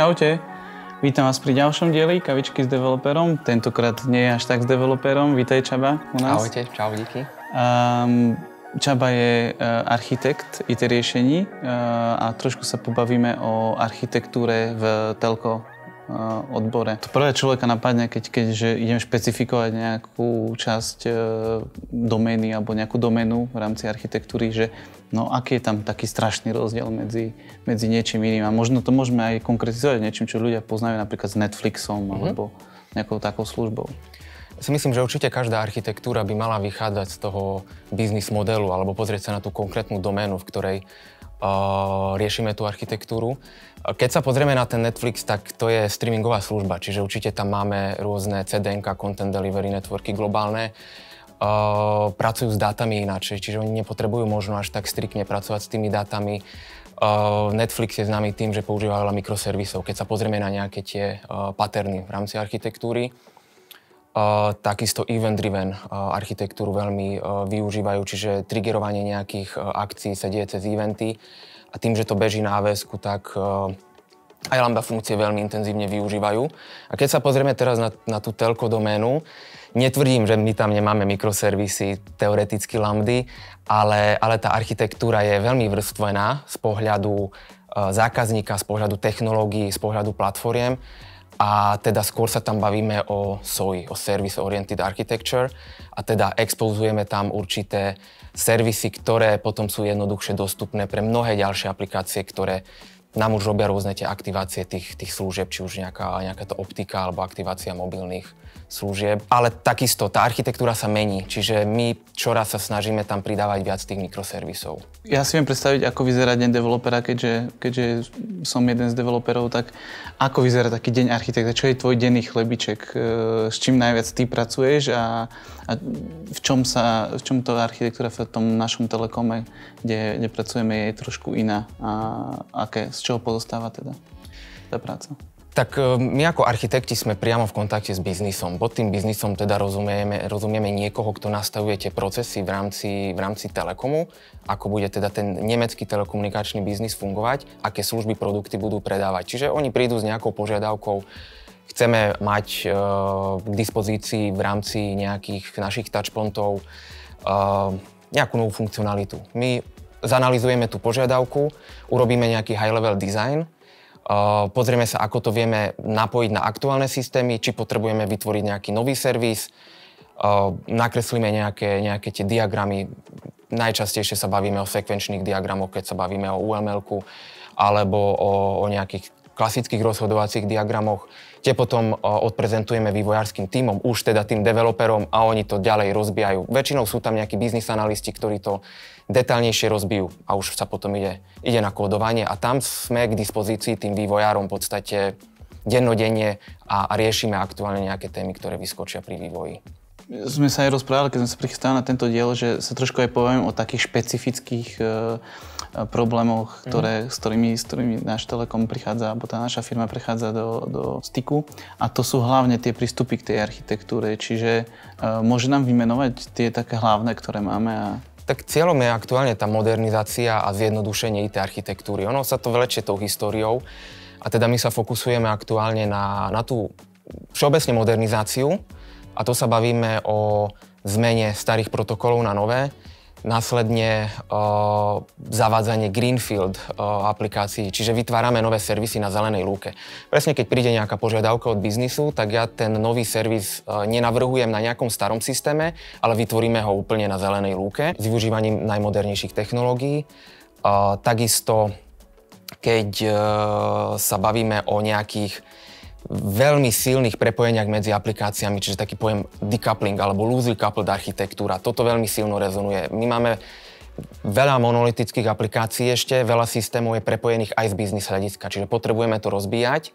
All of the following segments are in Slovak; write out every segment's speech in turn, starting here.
čaute. Vítam vás pri ďalšom dieli Kavičky s developerom. Tentokrát nie je až tak s developerom. Vítaj Čaba u nás. Ahojte, čau, díky. Um, Čaba je uh, architekt IT riešení uh, a trošku sa pobavíme o architektúre v telko odbore. To prvé človeka napadne, keď, keď že idem špecifikovať nejakú časť uh, domény alebo nejakú doménu v rámci architektúry, že No aký je tam taký strašný rozdiel medzi, medzi niečím iným? A možno to môžeme aj konkretizovať niečím, čo ľudia poznajú napríklad s Netflixom mm-hmm. alebo nejakou takou službou. Si myslím, že určite každá architektúra by mala vychádzať z toho biznis modelu alebo pozrieť sa na tú konkrétnu doménu, v ktorej riešime tú architektúru. Keď sa pozrieme na ten Netflix, tak to je streamingová služba, čiže určite tam máme rôzne CDNK, Content Delivery Networky globálne, uh, pracujú s dátami ináč, čiže oni nepotrebujú možno až tak striktne pracovať s tými dátami. Uh, Netflix je známy tým, že používa veľa mikroservisov. Keď sa pozrieme na nejaké tie uh, paterny v rámci architektúry, takisto event-driven architektúru veľmi využívajú, čiže triggerovanie nejakých akcií sa deje cez eventy a tým, že to beží na avs tak aj Lambda funkcie veľmi intenzívne využívajú. A keď sa pozrieme teraz na, na tú telko doménu, Netvrdím, že my tam nemáme mikroservisy, teoreticky lambdy, ale, ale tá architektúra je veľmi vrstvená z pohľadu zákazníka, z pohľadu technológií, z pohľadu platformiem a teda skôr sa tam bavíme o SOI, o Service Oriented Architecture. A teda expozujeme tam určité servisy, ktoré potom sú jednoduchšie dostupné pre mnohé ďalšie aplikácie, ktoré nám už robia rôzne tie aktivácie tých, tých služieb, či už nejaká, nejaká to optika alebo aktivácia mobilných služieb. Ale takisto tá architektúra sa mení, čiže my čoraz sa snažíme tam pridávať viac tých mikroservisov. Ja si viem predstaviť, ako vyzerá deň developera, keďže, keďže som jeden z developerov, tak ako vyzerá taký deň architekta? Čo je tvoj denný chlebiček? E, s čím najviac ty pracuješ a, a v, čom sa, v čom to architektúra v tom našom telekome, kde, kde pracujeme, je trošku iná? A aké, z čoho pozostáva teda tá práca? Tak e, my ako architekti sme priamo v kontakte s biznisom. Pod tým biznisom teda rozumieme, rozumieme niekoho, kto nastavuje tie procesy v rámci, v rámci telekomu, ako bude teda ten nemecký telekomunikačný biznis fungovať, aké služby, produkty budú predávať. Čiže oni prídu s nejakou požiadavkou, chceme mať e, k dispozícii v rámci nejakých našich touchpointov e, nejakú novú funkcionalitu. My zanalizujeme tú požiadavku, urobíme nejaký high-level design, Pozrieme sa, ako to vieme napojiť na aktuálne systémy, či potrebujeme vytvoriť nejaký nový servis, nakreslíme nejaké, nejaké tie diagramy. Najčastejšie sa bavíme o sekvenčných diagramoch, keď sa bavíme o uml alebo o, o nejakých klasických rozhodovacích diagramoch. Tie potom odprezentujeme vývojárským týmom, už teda tým developerom a oni to ďalej rozbijajú. Väčšinou sú tam nejakí biznis analisti, ktorí to detálnejšie rozbijú a už sa potom ide, ide na kódovanie a tam sme k dispozícii tým vývojárom v podstate dennodenne a, a riešime aktuálne nejaké témy, ktoré vyskočia pri vývoji sme sa aj rozprávali, keď sme sa prichystali na tento diel, že sa trošku aj poviem o takých špecifických e, e problémoch, ktoré, mm. s, ktorými, s ktorými náš Telekom prichádza, alebo tá naša firma prichádza do, do styku. A to sú hlavne tie prístupy k tej architektúre. Čiže e, môže nám vymenovať tie také hlavné, ktoré máme a tak cieľom je aktuálne tá modernizácia a zjednodušenie IT architektúry. Ono sa to vlečie tou históriou a teda my sa fokusujeme aktuálne na, na tú všeobecne modernizáciu, a to sa bavíme o zmene starých protokolov na nové, následne uh, zavádzanie Greenfield uh, aplikácií, čiže vytvárame nové servisy na zelenej lúke. Presne keď príde nejaká požiadavka od biznisu, tak ja ten nový servis uh, nenavrhujem na nejakom starom systéme, ale vytvoríme ho úplne na zelenej lúke s využívaním najmodernejších technológií. Uh, takisto, keď uh, sa bavíme o nejakých veľmi silných prepojeniach medzi aplikáciami, čiže taký pojem decoupling alebo loosely coupled architektúra. Toto veľmi silno rezonuje. My máme veľa monolitických aplikácií ešte, veľa systémov je prepojených aj z biznis hľadiska, čiže potrebujeme to rozbíjať.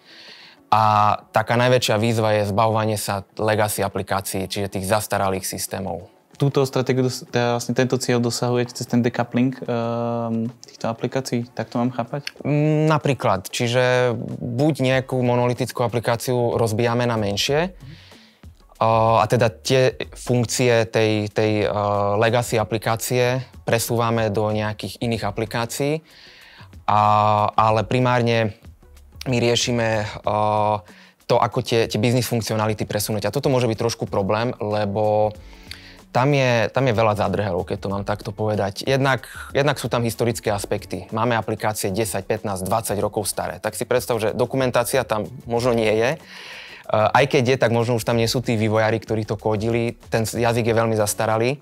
A taká najväčšia výzva je zbavovanie sa legacy aplikácií, čiže tých zastaralých systémov túto stratégiu, teda vlastne tento cieľ dosahujete cez ten decoupling um, týchto aplikácií? Tak to mám chápať? Mm, napríklad. Čiže buď nejakú monolitickú aplikáciu rozbijame na menšie, uh, a teda tie funkcie tej, tej uh, legacy aplikácie presúvame do nejakých iných aplikácií, a, ale primárne my riešime uh, to, ako tie, tie business funkcionality presunúť. A toto môže byť trošku problém, lebo tam je, tam je veľa zadrhelov, keď to mám takto povedať. Jednak, jednak sú tam historické aspekty. Máme aplikácie 10, 15, 20 rokov staré. Tak si predstav, že dokumentácia tam možno nie je. Aj keď je, tak možno už tam nie sú tí vývojári, ktorí to kódili. Ten jazyk je veľmi zastaralý.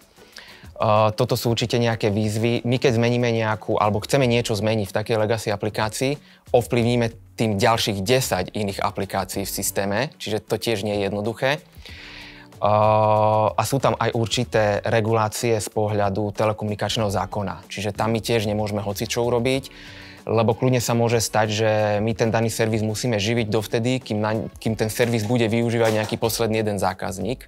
Toto sú určite nejaké výzvy. My keď zmeníme nejakú, alebo chceme niečo zmeniť v takej legacy aplikácii, ovplyvníme tým ďalších 10 iných aplikácií v systéme, čiže to tiež nie je jednoduché. A sú tam aj určité regulácie z pohľadu telekomunikačného zákona. Čiže tam my tiež nemôžeme hoci čo urobiť, lebo kľudne sa môže stať, že my ten daný servis musíme živiť dovtedy, kým, na, kým ten servis bude využívať nejaký posledný jeden zákazník.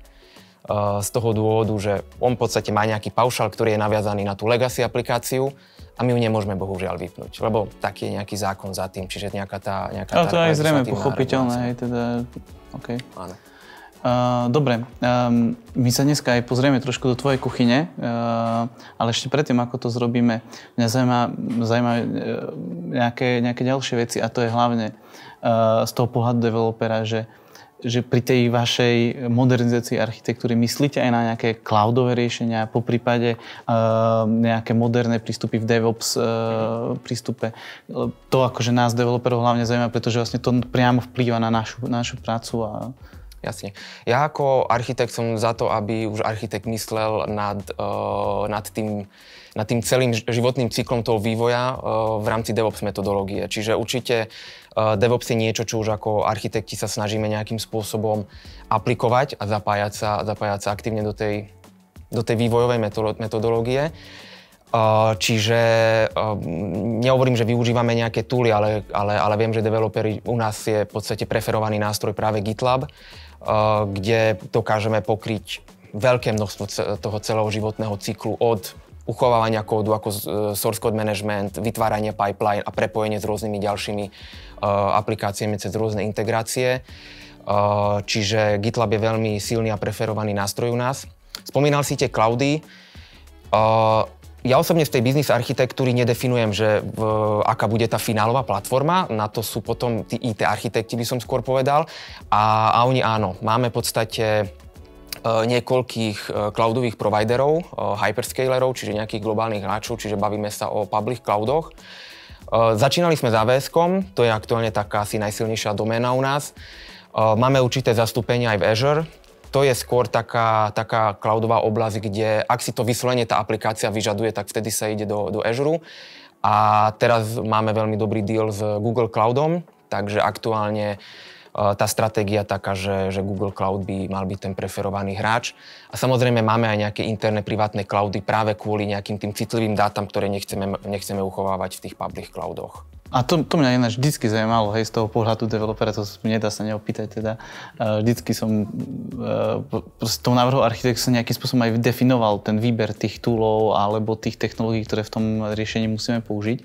Z toho dôvodu, že on v podstate má nejaký paušal, ktorý je naviazaný na tú legacy aplikáciu a my ju nemôžeme bohužiaľ vypnúť, lebo taký je nejaký zákon za tým, čiže nejaká tá... Nejaká Ale to je zrejme pochopiteľné, hej, teda... Okay. Áno. Uh, dobre, um, my sa dneska aj pozrieme trošku do tvojej kuchyne, uh, ale ešte predtým, ako to zrobíme, mňa zaujíma, uh, nejaké, nejaké ďalšie veci a to je hlavne uh, z toho pohľadu developera, že, že pri tej vašej modernizácii architektúry myslíte aj na nejaké cloudové riešenia, po prípade uh, nejaké moderné prístupy v DevOps uh, prístupe. To akože nás developerov hlavne zaujíma, pretože vlastne to priamo vplýva na našu, našu prácu a Jasne. Ja ako architekt som za to, aby už architekt myslel nad, uh, nad, tým, nad tým celým životným cyklom toho vývoja uh, v rámci DevOps metodológie. Čiže určite uh, DevOps je niečo, čo už ako architekti sa snažíme nejakým spôsobom aplikovať a zapájať sa, zapájať sa aktívne do tej, do tej vývojovej metodológie. Čiže nehovorím, že využívame nejaké tooly, ale, ale, ale viem, že developeri u nás je v podstate preferovaný nástroj práve GitLab, kde dokážeme pokryť veľké množstvo toho celého životného cyklu od uchovávania kódu ako e, source code management, vytváranie pipeline a prepojenie s rôznymi ďalšími aplikáciami cez rôzne integrácie. Čiže GitLab je veľmi silný a preferovaný nástroj u nás. Spomínal si tie cloudy ja osobne v tej biznis architektúry nedefinujem, že v, aká bude tá finálová platforma, na to sú potom tí IT architekti, by som skôr povedal. A, a oni áno, máme v podstate e, niekoľkých e, cloudových providerov, e, hyperscalerov, čiže nejakých globálnych hráčov, čiže bavíme sa o public cloudoch. Začínali sme s avs to je aktuálne taká asi najsilnejšia doména u nás. Máme určité zastúpenie aj v Azure, to je skôr taká, taká cloudová oblasť, kde ak si to vyslovene tá aplikácia vyžaduje, tak vtedy sa ide do, do Azure. A teraz máme veľmi dobrý deal s Google Cloudom, takže aktuálne e, tá stratégia taká, že, že Google Cloud by mal byť ten preferovaný hráč. A samozrejme máme aj nejaké interné privátne cloudy práve kvôli nejakým tým citlivým dátam, ktoré nechceme, nechceme uchovávať v tých public cloudoch. A to, to mňa ináč vždycky zaujímalo, hej, z toho pohľadu developera, to nedá sa neopýtať teda. Vždycky som e, proste tou návrhu architekt som nejakým spôsobom aj definoval ten výber tých toolov alebo tých technológií, ktoré v tom riešení musíme použiť. E,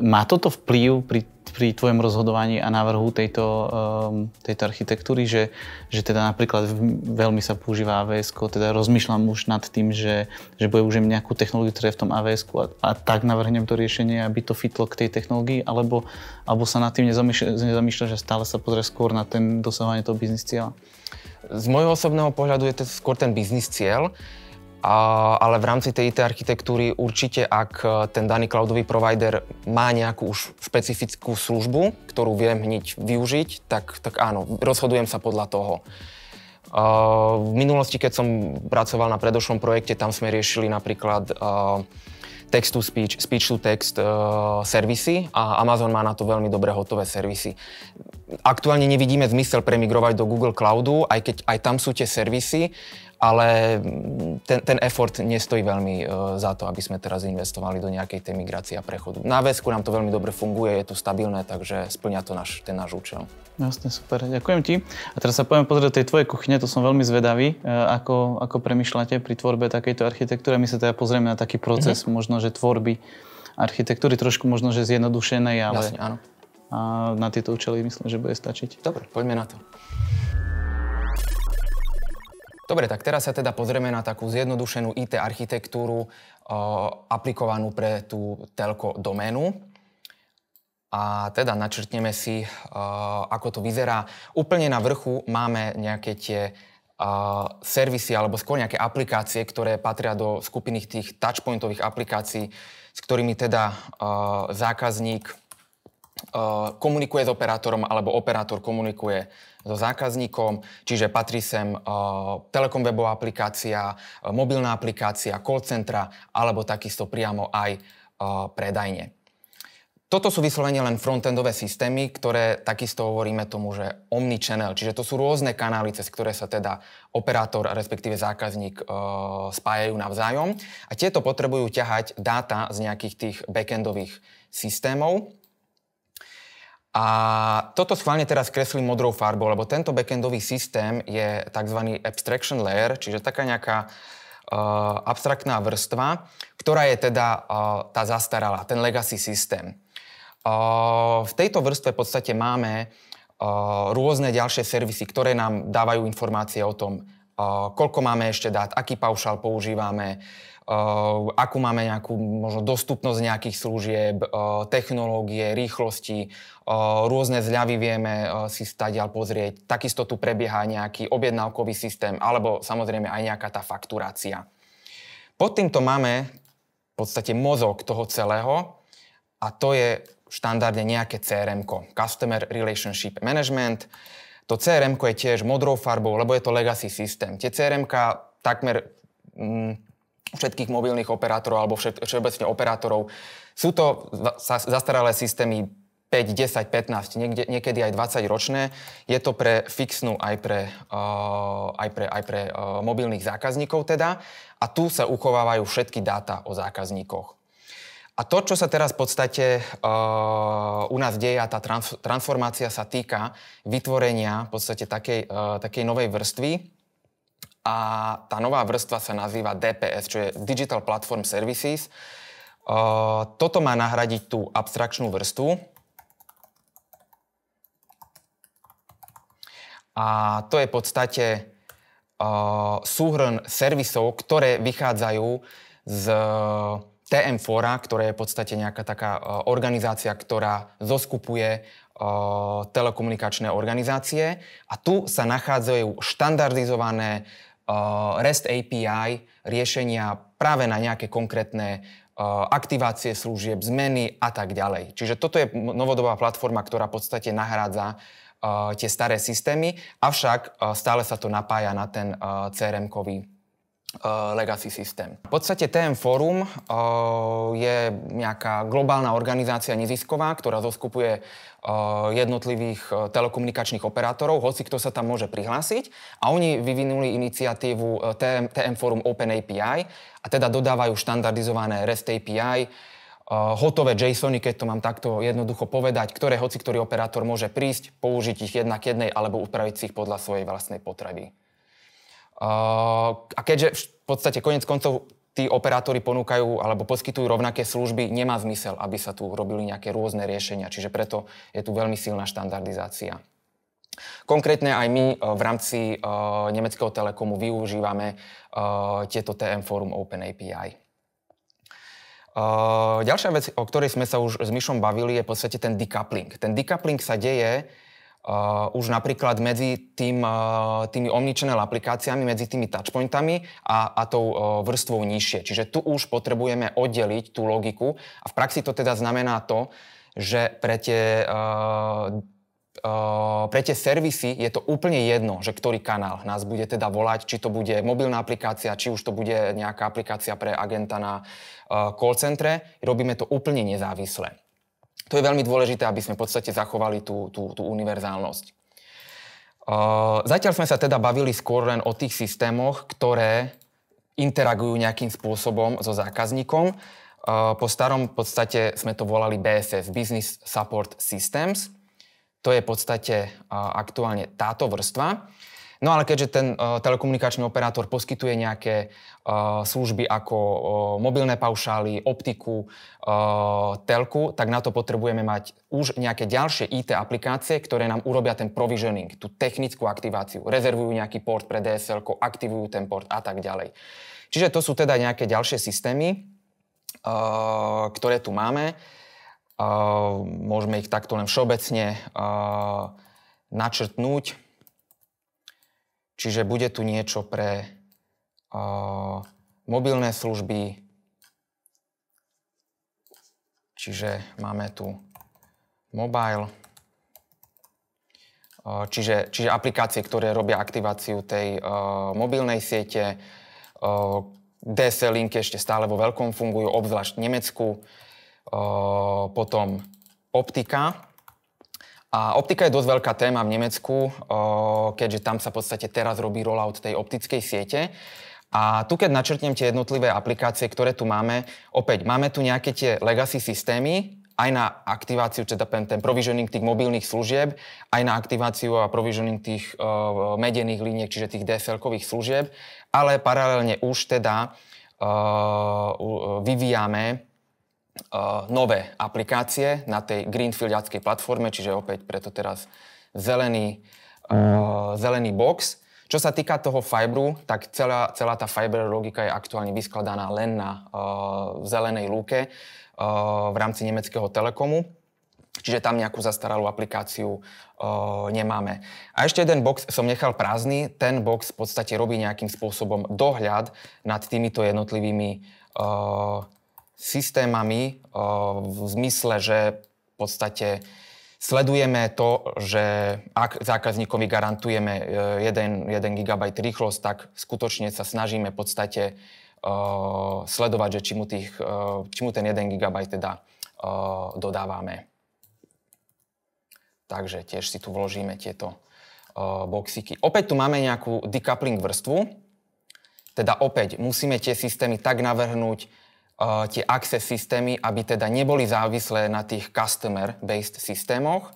má toto vplyv pri pri tvojom rozhodovaní a návrhu tejto, um, tejto architektúry, že, že teda napríklad veľmi sa používa AWS, teda rozmýšľam už nad tým, že, že použijem nejakú technológiu, ktorá je v tom AWS a, a tak navrhnem to riešenie, aby to fitlo k tej technológii, alebo, alebo sa nad tým nezamýšľa, že stále sa pozrie skôr na ten dosahovanie toho biznis cieľa? Z môjho osobného pohľadu je to skôr ten biznis cieľ. Ale v rámci tej IT architektúry určite, ak e, ten daný cloudový provider má nejakú už špecifickú službu, ktorú viem hneď využiť, tak, tak áno, rozhodujem sa podľa toho. Uh, v minulosti, keď som pracoval na predošlom projekte, tam sme riešili napríklad uh, text to speech, speech to text uh, servisy a Amazon má na to veľmi dobré hotové servisy. Aktuálne nevidíme zmysel premigrovať do Google Cloudu, aj keď aj tam sú tie servisy, ale ten, ten effort nestojí veľmi uh, za to, aby sme teraz investovali do nejakej tej migrácie a prechodu. Na vesku nám to veľmi dobre funguje, je to stabilné, takže splňa to náš, ten náš účel. Jasne, super, ďakujem ti. A teraz sa poviem pozrieť tej tvojej kuchyne, to som veľmi zvedavý, uh, ako, ako premyšľate pri tvorbe takejto architektúry. My sa teda pozrieme na taký proces, mm-hmm. možno, že tvorby architektúry, trošku možno, že zjednodušenej, ale Jasne, áno. A na tieto účely myslím, že bude stačiť. Dobre, poďme na to. Dobre, tak teraz sa teda pozrieme na takú zjednodušenú IT architektúru aplikovanú pre tú telko doménu. a teda načrtneme si, ako to vyzerá. Úplne na vrchu máme nejaké tie servisy alebo skôr nejaké aplikácie, ktoré patria do skupiny tých touchpointových aplikácií, s ktorými teda zákazník komunikuje s operátorom alebo operátor komunikuje so zákazníkom, čiže patrí sem telekom webová aplikácia, mobilná aplikácia, call centra alebo takisto priamo aj predajne. Toto sú vyslovene len frontendové systémy, ktoré takisto hovoríme tomu, že omnichannel, čiže to sú rôzne kanály, cez ktoré sa teda operátor, respektíve zákazník e, spájajú navzájom a tieto potrebujú ťahať dáta z nejakých tých backendových systémov. A toto schválne teraz kreslím modrou farbou, lebo tento backendový systém je tzv. abstraction layer, čiže taká nejaká uh, abstraktná vrstva, ktorá je teda uh, tá zastaralá, ten legacy systém. V tejto vrstve v podstate máme rôzne ďalšie servisy, ktoré nám dávajú informácie o tom, koľko máme ešte dát, aký paušal používame, akú máme nejakú možno dostupnosť nejakých služieb, technológie, rýchlosti, rôzne zľavy vieme si stať pozrieť. Takisto tu prebieha nejaký objednávkový systém, alebo samozrejme aj nejaká tá fakturácia. Pod týmto máme v podstate mozog toho celého a to je štandardne nejaké crm Customer Relationship Management. To crm je tiež modrou farbou, lebo je to legacy systém. Tie crm takmer mm, všetkých mobilných operátorov alebo všeobecne operátorov sú to zastaralé systémy 5, 10, 15, niekde, niekedy aj 20 ročné. Je to pre fixnú aj pre, uh, aj pre, aj pre uh, mobilných zákazníkov teda. A tu sa uchovávajú všetky dáta o zákazníkoch. A to, čo sa teraz v podstate uh, u nás deje a tá trans- transformácia sa týka vytvorenia v podstate takej, uh, takej novej vrstvy. A tá nová vrstva sa nazýva DPS, čo je Digital Platform Services. Uh, toto má nahradiť tú abstrakčnú vrstvu. A to je v podstate uh, súhrn servisov, ktoré vychádzajú z TM Fora, ktoré je v podstate nejaká taká e, organizácia, ktorá zoskupuje e, telekomunikačné organizácie a tu sa nachádzajú štandardizované e, REST API riešenia práve na nejaké konkrétne aktivácie služieb, zmeny a tak ďalej. Čiže toto je novodobá platforma, ktorá v podstate nahrádza tie staré systémy, avšak stále sa to napája na ten CRM-kový legacy systém. V podstate TM Forum uh, je nejaká globálna organizácia nezisková, ktorá zoskupuje uh, jednotlivých telekomunikačných operátorov, hoci kto sa tam môže prihlásiť. A oni vyvinuli iniciatívu TM, TM Forum Open API a teda dodávajú štandardizované REST API, hotové JSONy, keď to mám takto jednoducho povedať, ktoré hoci ktorý operátor môže prísť, použiť ich jednak jednej alebo upraviť si ich podľa svojej vlastnej potreby. A keďže v podstate konec koncov tí operátori ponúkajú alebo poskytujú rovnaké služby, nemá zmysel, aby sa tu robili nejaké rôzne riešenia. Čiže preto je tu veľmi silná štandardizácia. Konkrétne aj my e, v rámci uh, nemeckého telekomu využívame uh, tieto TM Forum Open API. Uh, ďalšia vec, o ktorej sme sa už s Myšom bavili, je v podstate ten decoupling. Ten decoupling sa deje Uh, už napríklad medzi tým, uh, tými omnichannel aplikáciami, medzi tými touchpointami a, a tou uh, vrstvou nižšie. Čiže tu už potrebujeme oddeliť tú logiku a v praxi to teda znamená to, že pre tie, uh, uh, pre tie servisy je to úplne jedno, že ktorý kanál nás bude teda volať, či to bude mobilná aplikácia, či už to bude nejaká aplikácia pre agenta na uh, call centre. Robíme to úplne nezávisle. To je veľmi dôležité, aby sme v podstate zachovali tú, tú, tú univerzálnosť. Zatiaľ sme sa teda bavili skôr len o tých systémoch, ktoré interagujú nejakým spôsobom so zákazníkom. Po starom podstate sme to volali BSS, Business Support Systems. To je v podstate aktuálne táto vrstva. No ale keďže ten uh, telekomunikačný operátor poskytuje nejaké uh, služby ako uh, mobilné paušály, optiku, uh, telku, tak na to potrebujeme mať už nejaké ďalšie IT aplikácie, ktoré nám urobia ten provisioning, tú technickú aktiváciu, rezervujú nejaký port pre DSL, aktivujú ten port a tak ďalej. Čiže to sú teda nejaké ďalšie systémy, uh, ktoré tu máme. môžeme ich takto len všeobecne načrtnúť. Čiže bude tu niečo pre mobilné služby, čiže máme tu mobile, čiže, čiže aplikácie, ktoré robia aktiváciu tej uh, mobilnej siete. Uh, DSL linky ešte stále vo veľkom fungujú, obzvlášť v Nemecku. Uh, potom optika, a optika je dosť veľká téma v Nemecku, keďže tam sa v podstate teraz robí rollout tej optickej siete. A tu, keď načrtnem tie jednotlivé aplikácie, ktoré tu máme, opäť máme tu nejaké tie legacy systémy, aj na aktiváciu, teda ten provisioning tých mobilných služieb, aj na aktiváciu a provisioning tých uh, medených liniek, čiže tých DSL-kových služieb, ale paralelne už teda uh, vyvíjame nové aplikácie na tej greenfieldiackej platforme, čiže opäť preto teraz zelený, uh, zelený box. Čo sa týka toho Fibru, tak celá, celá tá Fiber logika je aktuálne vyskladaná len na uh, zelenej lúke uh, v rámci nemeckého telekomu. Čiže tam nejakú zastaralú aplikáciu uh, nemáme. A ešte jeden box som nechal prázdny. Ten box v podstate robí nejakým spôsobom dohľad nad týmito jednotlivými uh, systémami v zmysle, že v podstate sledujeme to, že ak zákazníkovi garantujeme 1, e, 1 GB rýchlosť, tak skutočne sa snažíme v podstate uh, sledovať, že či mu, tých, uh, či mu ten 1 GB teda uh, dodávame. Takže tiež si tu vložíme tieto uh, boxiky. Opäť tu máme nejakú decoupling vrstvu, teda opäť musíme tie systémy tak navrhnúť, tie access systémy, aby teda neboli závislé na tých customer-based systémoch.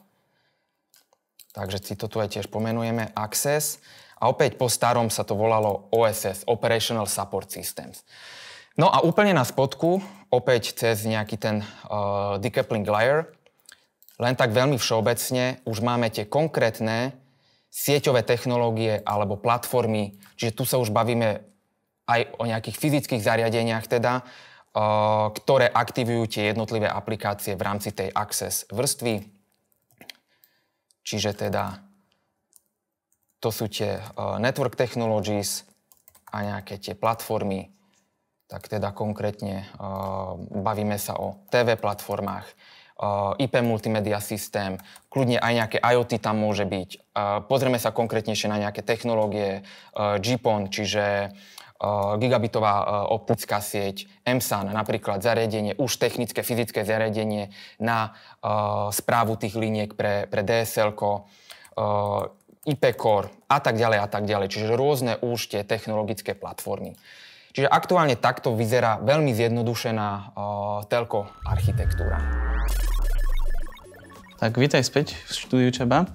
Takže si to tu aj tiež pomenujeme, access. A opäť po starom sa to volalo OSS, Operational Support Systems. No a úplne na spodku, opäť cez nejaký ten uh, decoupling layer, len tak veľmi všeobecne, už máme tie konkrétne sieťové technológie alebo platformy, čiže tu sa už bavíme aj o nejakých fyzických zariadeniach teda, ktoré aktivujú tie jednotlivé aplikácie v rámci tej Access vrstvy. Čiže teda to sú tie network technologies a nejaké tie platformy. Tak teda konkrétne bavíme sa o TV platformách, IP multimedia systém, kľudne aj nejaké IoT tam môže byť. Pozrieme sa konkrétnejšie na nejaké technológie GPON, čiže gigabitová optická sieť, MSAN, napríklad zariadenie, už technické, fyzické zariadenie na správu tých liniek pre, pre DSL, IP Core a tak ďalej a tak ďalej. Čiže rôzne už tie technologické platformy. Čiže aktuálne takto vyzerá veľmi zjednodušená telko architektúra. Tak vítaj späť v štúdiu Čaba.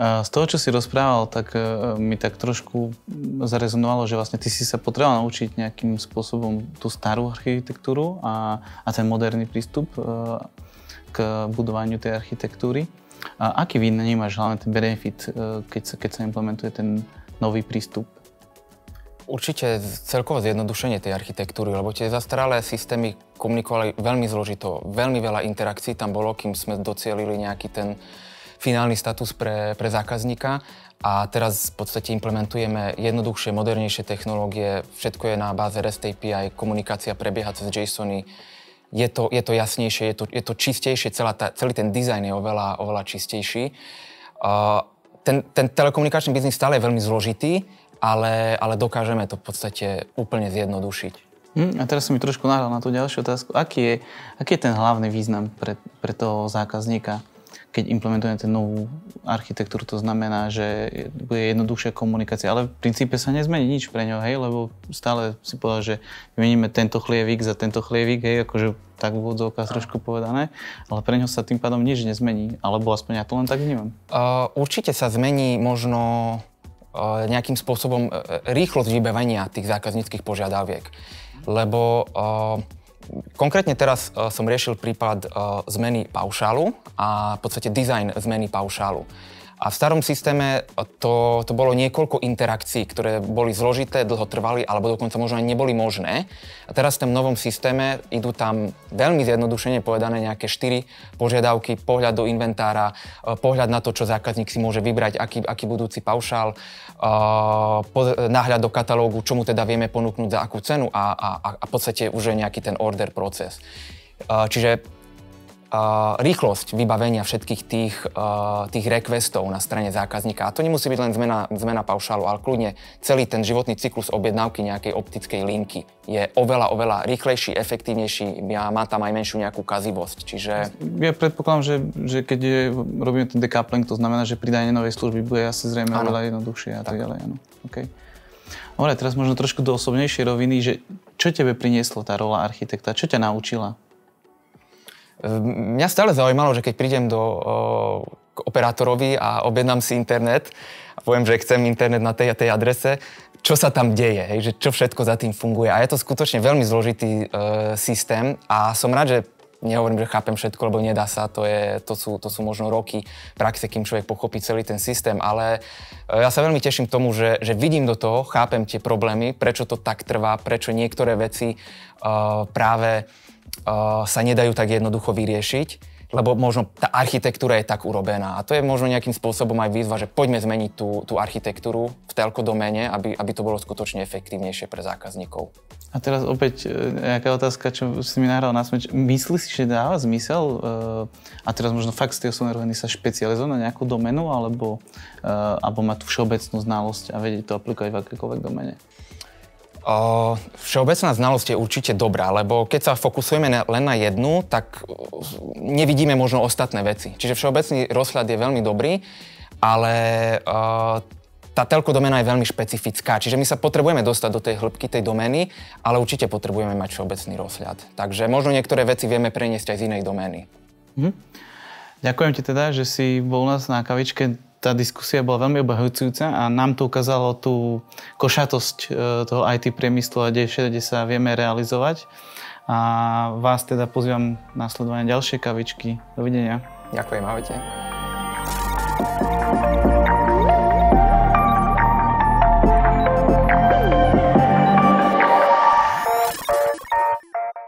Z toho, čo si rozprával, tak e, mi tak trošku zarezonovalo, že vlastne ty si sa potreboval naučiť nejakým spôsobom tú starú architektúru a, a ten moderný prístup e, k budovaniu tej architektúry. A aký vnímaš hlavne ten benefit, e, keď sa, keď sa implementuje ten nový prístup? Určite celkové zjednodušenie tej architektúry, lebo tie zastaralé systémy komunikovali veľmi zložito, veľmi veľa interakcií tam bolo, kým sme docielili nejaký ten finálny status pre, pre zákazníka. A teraz v podstate implementujeme jednoduchšie, modernejšie technológie, všetko je na báze REST API, komunikácia prebieha cez JSONy, je to, je to jasnejšie, je to, je to čistejšie, celá tá, celý ten dizajn je oveľa, oveľa čistejší. Uh, ten, ten telekomunikačný biznis stále je veľmi zložitý, ale, ale dokážeme to v podstate úplne zjednodušiť. Hm, a teraz som mi trošku nahral na tú ďalšiu otázku. Aký je, aký je ten hlavný význam pre, pre toho zákazníka? keď implementujeme tú novú architektúru, to znamená, že bude jednoduchšia komunikácia. Ale v princípe sa nezmení nič pre ňo, hej, lebo stále si povedal, že vymeníme tento chlievik za tento chlievik, hej, akože tak v úvodzovkách trošku povedané, ale pre ňo sa tým pádom nič nezmení, alebo aspoň ja to len tak vnímam. Uh, určite sa zmení možno nejakým spôsobom uh, rýchlosť vybavenia tých zákazníckých požiadaviek. Lebo Konkrétne teraz som riešil prípad zmeny paušálu a v podstate design zmeny paušálu. A v starom systéme to, to bolo niekoľko interakcií, ktoré boli zložité, dlho trvali, alebo dokonca možno aj neboli možné. A teraz v tom novom systéme idú tam veľmi zjednodušene povedané nejaké štyri požiadavky, pohľad do inventára, e, pohľad na to, čo zákazník si môže vybrať, aký, aký budúci paušál, e, náhľad do katalógu, čo mu teda vieme ponúknuť za akú cenu a, a, a v podstate už je nejaký ten order proces. E, čiže rýchlosť vybavenia všetkých tých, tých requestov na strane zákazníka. A to nemusí byť len zmena, zmena paušálu, ale kľudne celý ten životný cyklus objednávky nejakej optickej linky je oveľa, oveľa rýchlejší, efektívnejší a má tam aj menšiu nejakú kazivosť. Čiže... Ja predpokladám, že, že keď je, robíme ten decoupling, to znamená, že pridanie novej služby bude asi zrejme ano. oveľa jednoduchšie a tak, tak ďalej. Ano. Okay. Dobre, teraz možno trošku do osobnejšej roviny, že čo tebe prinieslo tá rola architekta? Čo ťa naučila? Mňa stále zaujímalo, že keď prídem do, k operátorovi a objednám si internet a poviem, že chcem internet na tej a tej adrese, čo sa tam deje, hej, že čo všetko za tým funguje. A je to skutočne veľmi zložitý e, systém a som rád, že nehovorím, že chápem všetko, lebo nedá sa, to, je, to, sú, to sú možno roky praxe, kým človek pochopí celý ten systém, ale e, ja sa veľmi teším tomu, že, že vidím do toho, chápem tie problémy, prečo to tak trvá, prečo niektoré veci uh, práve sa nedajú tak jednoducho vyriešiť, lebo možno tá architektúra je tak urobená. A to je možno nejakým spôsobom aj výzva, že poďme zmeniť tú, tú architektúru v telko domene, aby, aby to bolo skutočne efektívnejšie pre zákazníkov. A teraz opäť e, nejaká otázka, čo si mi nahral na smeč. Myslíš si, že dáva zmysel, uh, a teraz možno fakt z tej osobnej sa špecializovať na nejakú domenu, alebo, uh, alebo mať tú všeobecnú znalosť a vedieť to aplikovať v akékoľvek domene? Všeobecná znalosť je určite dobrá, lebo keď sa fokusujeme len na jednu, tak nevidíme možno ostatné veci. Čiže všeobecný rozhľad je veľmi dobrý, ale tá telko domena je veľmi špecifická, čiže my sa potrebujeme dostať do tej hĺbky tej domény, ale určite potrebujeme mať všeobecný rozhľad. Takže možno niektoré veci vieme preniesť aj z inej domény. Mhm. Ďakujem ti teda, že si bol nás na kavičke tá diskusia bola veľmi obahujúca a nám to ukázalo tú košatosť e, toho IT priemyslu a kde všade sa vieme realizovať. A vás teda pozývam na sledovanie ďalšie kavičky. Dovidenia. Ďakujem, ahojte.